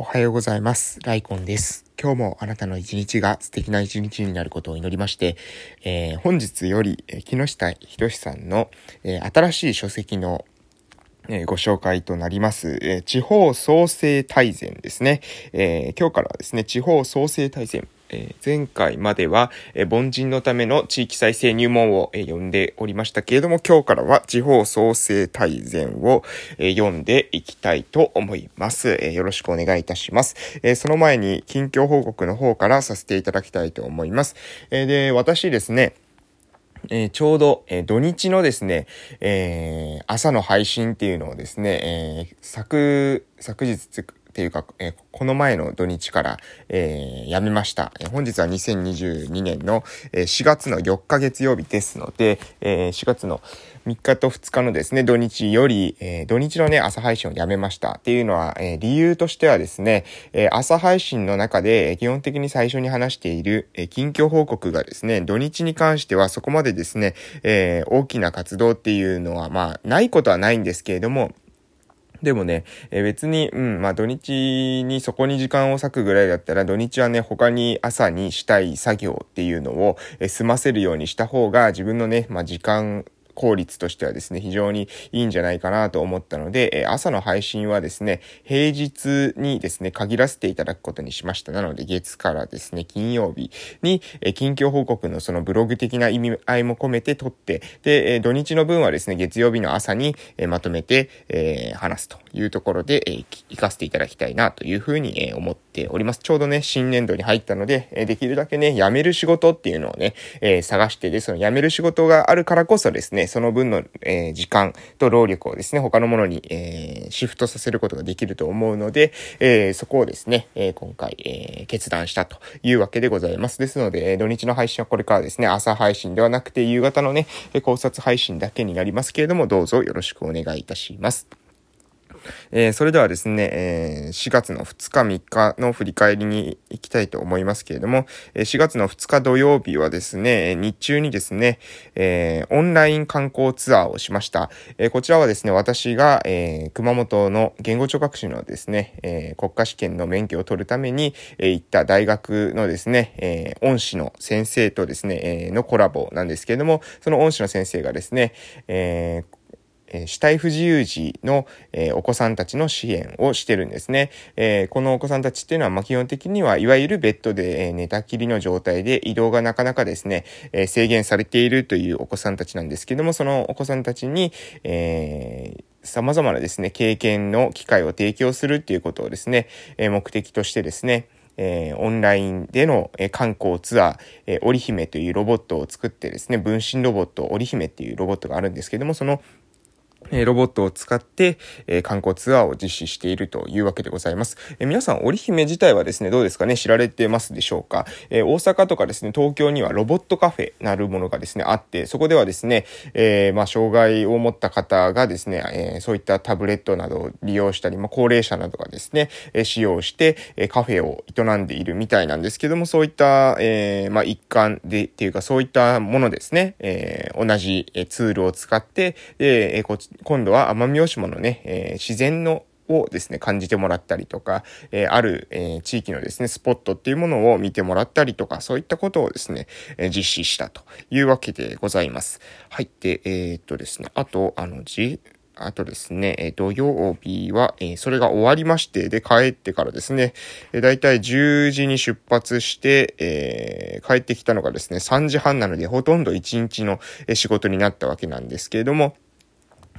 おはようございます。ライコンです。今日もあなたの一日が素敵な一日になることを祈りまして、えー、本日より、木下仁さんの、えー、新しい書籍のえご紹介となります、え地方創生大全ですね、え今日からはですね、地方創生大全、え前回までは、え凡人のための地域再生入門を、え読んでおりましたけれども、今日からは地方創生大全を、え読んでいきたいと思います、えよろしくお願いいたします。えその前に近況報告の方からさせていただきたいと思います。えで、私ですね、えー、ちょうど、えー、土日のですね、えー、朝の配信っていうのをですね、え昨、昨日つっていうか、えこの前の土日から、えー、やめました。え本日は2022年の、え4月の4日月曜日ですので、え4月の3日と2日のですね、土日より、え土日のね、朝配信をやめました。っていうのは、え理由としてはですね、え朝配信の中で、基本的に最初に話している、え近況報告がですね、土日に関してはそこまでですね、え大きな活動っていうのは、まあ、ないことはないんですけれども、でもね、えー、別に、うん、まあ土日にそこに時間を割くぐらいだったら、土日はね、他に朝にしたい作業っていうのを、えー、済ませるようにした方が、自分のね、まあ時間効率としてはですね、非常にいいんじゃないかなと思ったので、え朝の配信はですね、平日にですね、限らせていただくことにしました。なので、月からですね、金曜日に、え近況報告のそのブログ的な意味合いも込めて撮って、で、え土日の分はですね、月曜日の朝に、えまとめて、え話すというところで、えー、行かせていただきたいなというふうに、え思っております。ちょうどね、新年度に入ったので、えできるだけね、辞める仕事っていうのをね、え探してで、その辞める仕事があるからこそですね、その分の、え、時間と労力をですね、他のものに、え、シフトさせることができると思うので、え、そこをですね、え今回、え決断したというわけでございます。ですので、土日の配信はこれからですね、朝配信ではなくて夕方のね、考察配信だけになりますけれども、どうぞよろしくお願いいたします。えー、それではですね、えー、4月の2日3日の振り返りに行きたいと思いますけれども、え4月の2日土曜日はですね、日中にですね、えー、オンライン観光ツアーをしました。えこちらはですね、私が、え熊本の言語聴覚士のですね、え国家試験の免許を取るために、え行った大学のですね、え恩師の先生とですね、えのコラボなんですけれども、その恩師の先生がですね、えーえ、死体不自由児の、えー、お子さんたちの支援をしてるんですね。えー、このお子さんたちっていうのは、まあ、基本的にはいわゆるベッドで、え寝たきりの状態で移動がなかなかですね、え制限されているというお子さんたちなんですけども、そのお子さんたちに、えー、様々なですね、経験の機会を提供するっていうことをですね、え目的としてですね、えー、オンラインでの、えー、観光ツアー、えー、織姫というロボットを作ってですね、分身ロボット、織姫っていうロボットがあるんですけども、そのえロボットを使って、え観光ツアーを実施しているというわけでございます。え皆さん、織姫自体はですね、どうですかね？知られてますでしょうか、え大阪とかですね、東京にはロボットカフェなるものがですね、あって、そこではですね、えー、まあ、障害を持った方がですね、え、そういったタブレットなどを利用したり、まあ、高齢者などがですね、え使用して、えカフェを営んでいるみたいなんですけども、そういった、えー、まあ、一環で、っていうか、そういったものですね、え同じツールを使って、えこ今度は奄美大島のね、えー、自然のをですね、感じてもらったりとか、えー、ある、えー、地域のですね、スポットっていうものを見てもらったりとか、そういったことをですね、えー、実施したというわけでございます。はい。で、え、っとですね、あと、あの、じ、あとですね、え土曜日は、えそれが終わりまして、で、帰ってからですね、えだいたい10時に出発して、え、帰ってきたのがですね、3時半なので、ほとんど1日の仕事になったわけなんですけれども、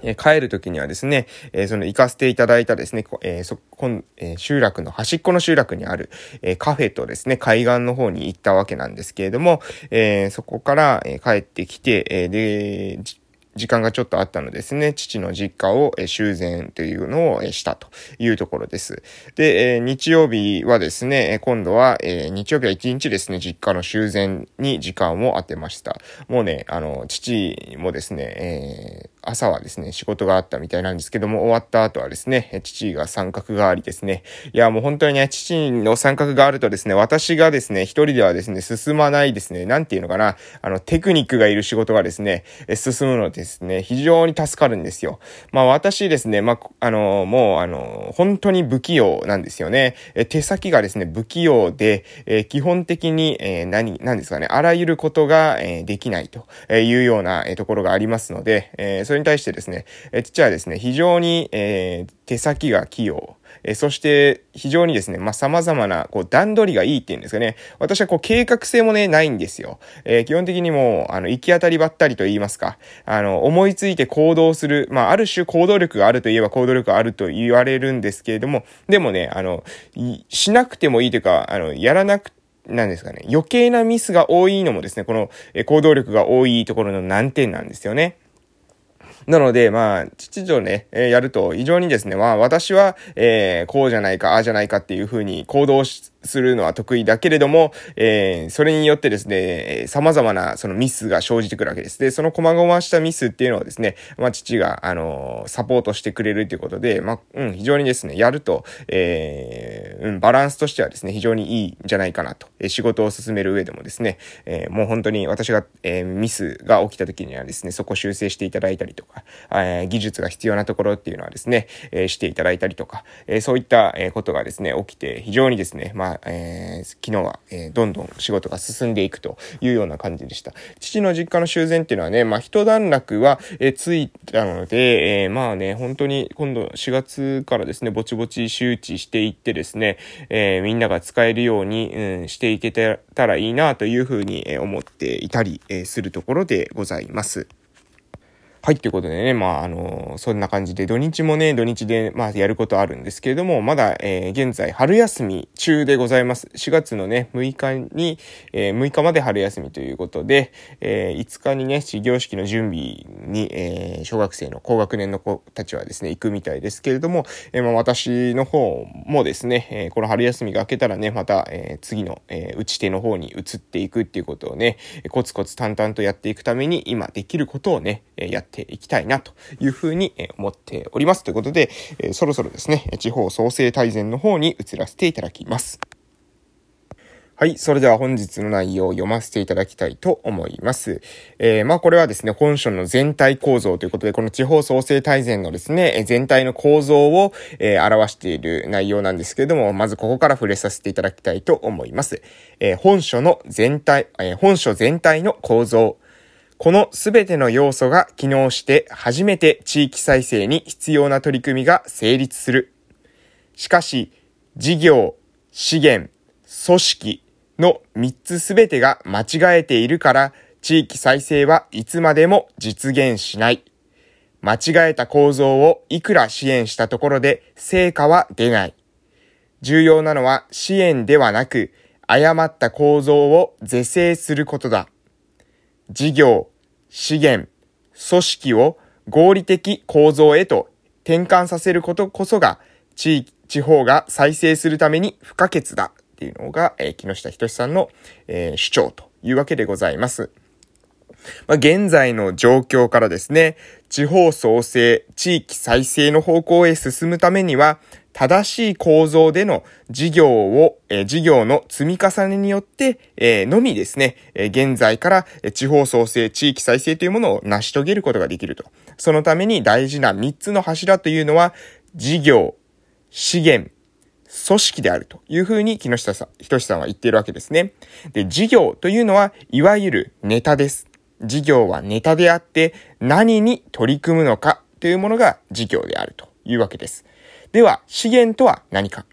え帰るときにはですね、えその行かせていただいたですね、え、そ、こん、え、集落の端っこの集落にある、え、カフェとですね、海岸の方に行ったわけなんですけれども、えそこから、え帰ってきて、えで、時間がちょっとあったのですね、父の実家を修繕というのをしたというところです。で、日曜日はですね、今度は、日曜日は一日ですね、実家の修繕に時間を当てました。もうね、あの、父もですね、えー朝はですね、仕事があったみたいなんですけども、終わった後はですね、父が三角がありですね。いや、もう本当にね、父の三角があるとですね、私がですね、一人ではですね、進まないですね、なんていうのかな、あの、テクニックがいる仕事がですね、進むのですね、非常に助かるんですよ。まあ私ですね、まあ、あの、もう、あの、本当に不器用なんですよね。え手先がですね、不器用で、え基本的に、え何、何ですかね、あらゆることが、えできないというような、えところがありますので、えそれに対してですね、え父はですね、非常に、えー、手先が器用、えそして非常にですね、まあ、様々な、こう、段取りがいいっていうんですかね。私はこう、計画性もね、ないんですよ。えー、基本的にもう、あの、行き当たりばったりと言いますか。あの、思いついて行動する。まあ、ある種行動力があるといえば行動力があると言われるんですけれども、でもね、あの、しなくてもいいというか、あの、やらなくなんですかね。余計なミスが多いのもですね、この行動力が多いところの難点なんですよね。なので、まあ、父とね、えー、やると非常にですね、まあ、私は、えー、こうじゃないか、ああじゃないかっていうふうに行動するのは得意だけれども、えー、それによってですね、様々なそのミスが生じてくるわけです。で、その細々したミスっていうのをですね、まあ、父が、あのサポートしてくれるということで、まあ、うん、非常にですね、やると、えー、うん、バランスとしてはですね、非常にいいんじゃないかなと。え仕事を進める上でもですね、えもう本当に私が、えミスが起きた時にはですね、そこ修正していただいたりとか、え技術が必要なところっていうのはですね、えしていただいたりとか、えそういった、えことがですね、起きて、非常にですね、まあ、えー、昨日は、えどんどん仕事が進んでいくというような感じでした。父の実家の修繕っていうのはね、まあ、一段落は、えついたので、えー、まあね、本当に今度4月からですね、ぼちぼち周知していってですね、えー、みんなが使えるように、うん、していけたらいいなというふうに思っていたり、えするところでございます。はい、ということでね、まあ、あの、そんな感じで、土日もね、土日で、まあ、やることあるんですけれども、まだ、えー、現在、春休み中でございます。4月のね、6日に、えー、6日まで春休みということで、えー、5日にね、始業式の準備に、えー、小学生の高学年の子たちはですね、行くみたいですけれども、えー、まあ、私の方もですね、えー、この春休みが明けたらね、また、えー、次の、えー、打ち手の方に移っていくっていうことをね、コツコツ淡々とやっていくために、今できることをね、やってっていきたいなというふうに思っております。ということで、そろそろですね、地方創生大全の方に移らせていただきます。はい。それでは本日の内容を読ませていただきたいと思います。えー、まあこれはですね、本書の全体構造ということで、この地方創生大全のですね、全体の構造を、えー、表している内容なんですけれども、まずここから触れさせていただきたいと思います。えー、本書の全体、え本書全体の構造。このすべての要素が機能して初めて地域再生に必要な取り組みが成立する。しかし、事業、資源、組織の3つすべてが間違えているから地域再生はいつまでも実現しない。間違えた構造をいくら支援したところで成果は出ない。重要なのは支援ではなく誤った構造を是正することだ。事業、資源、組織を合理的構造へと転換させることこそが地域、地方が再生するために不可欠だっていうのが、えー、木下仁さんの、えー、主張というわけでございます。まあ、現在の状況からですね、地方創生、地域再生の方向へ進むためには、正しい構造での事業を、え、事業の積み重ねによって、え、のみですね、え、現在から地方創生、地域再生というものを成し遂げることができると。そのために大事な3つの柱というのは、事業、資源、組織であるというふうに木下さん、ひとしさんは言っているわけですね。で、事業というのは、いわゆるネタです。事業はネタであって、何に取り組むのかというものが事業であるというわけです。では、資源とは何か？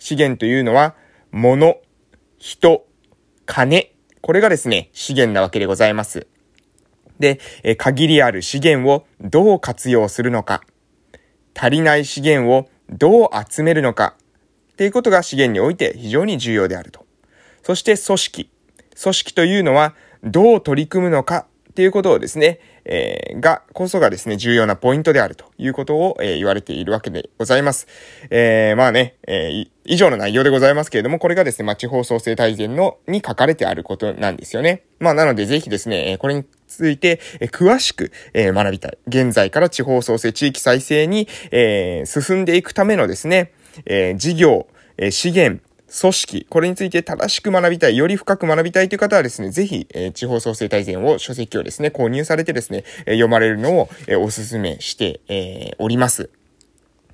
資源というのは、物、人、金。これがですね、資源なわけでございます。で、え限りある資源をどう活用するのか？足りない資源をどう集めるのか？っていうことが資源において非常に重要であると。そして組織。組織というのはどう取り組むのか？っていうことをですね、えー、が、こそがですね、重要なポイントであるということを、えー、言われているわけでございます。えー、まあね、えー、以上の内容でございますけれども、これがですね、まあ、地方創生大全の、に書かれてあることなんですよね。まあ、なので、ぜひですね、これについて、え詳しく、え学びたい。現在から地方創生、地域再生に、え進んでいくためのですね、え事業、え資源、組織、これについて正しく学びたい、より深く学びたいという方はですね、ぜひ、え、地方創生大全を書籍をですね、購入されてですね、え、読まれるのを、え、お勧めして、えおります。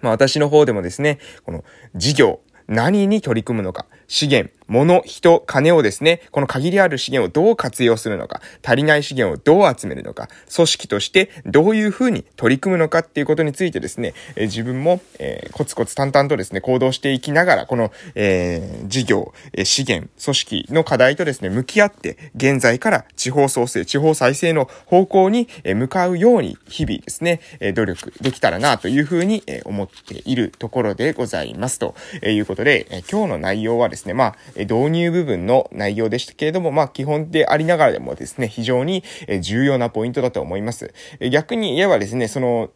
まあ私の方でもですね、この事業、何に取り組むのか、資源、物、人、金をですね、この限りある資源をどう活用するのか、足りない資源をどう集めるのか、組織としてどういうふうに取り組むのかっていうことについてですね、えー、自分も、えー、コツコツ淡々とですね、行動していきながら、この、えー、事業、え資源、組織の課題とですね、向き合って、現在から地方創生、地方再生の方向に向かうように、日々ですね、え努力できたらなというふうに思っているところでございます。ということで、え今日の内容はですね、ですねまあ、導入部分の内容でしたけれども、まあ基本でありながらでもですね、非常に重要なポイントだと思います。逆に言えばですね、その、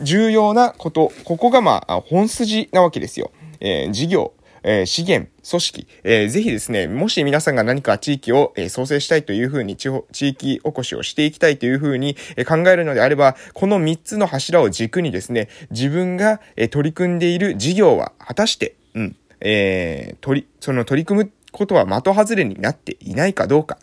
重要なこと、ここがまあ本筋なわけですよ。えー、事業、えー、資源、組織、えー、ぜひですね、もし皆さんが何か地域を、えー、創生したいというふうに、地方、地域おこしをしていきたいというふうに、えー、考えるのであれば、この3つの柱を軸にですね、自分が、えー、取り組んでいる事業は果たして、うん、えー、取り、その取り組むことは的外れになっていないかどうか。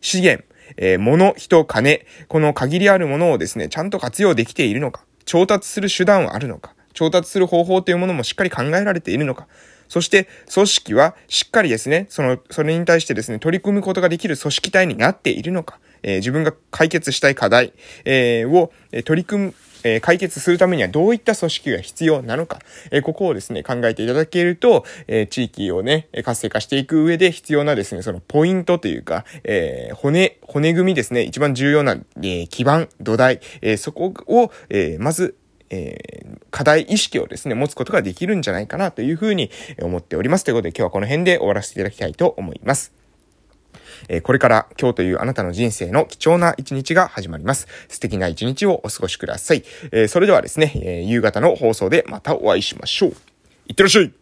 資源、えー、物、人、金、この限りあるものをですね、ちゃんと活用できているのか。調達する手段はあるのか。調達する方法というものもしっかり考えられているのか。そして、組織はしっかりですね、その、それに対してですね、取り組むことができる組織体になっているのか。えー、自分が解決したい課題、えー、を、え取り組むえ解決するためにはどういった組織が必要なのか、えここをですね、考えていただけると、え地域をね、活性化していく上で必要なですね、そのポイントというか、え骨、骨組みですね、一番重要な、え基盤、土台、えそこを、えまず、えー、課題意識をですね、持つことができるんじゃないかなというふうに思っております。ということで今日はこの辺で終わらせていただきたいと思います。えこれから今日というあなたの人生の貴重な一日が始まります。素敵な一日をお過ごしください。えそれではですね、え夕方の放送でまたお会いしましょう。いってらっしゃい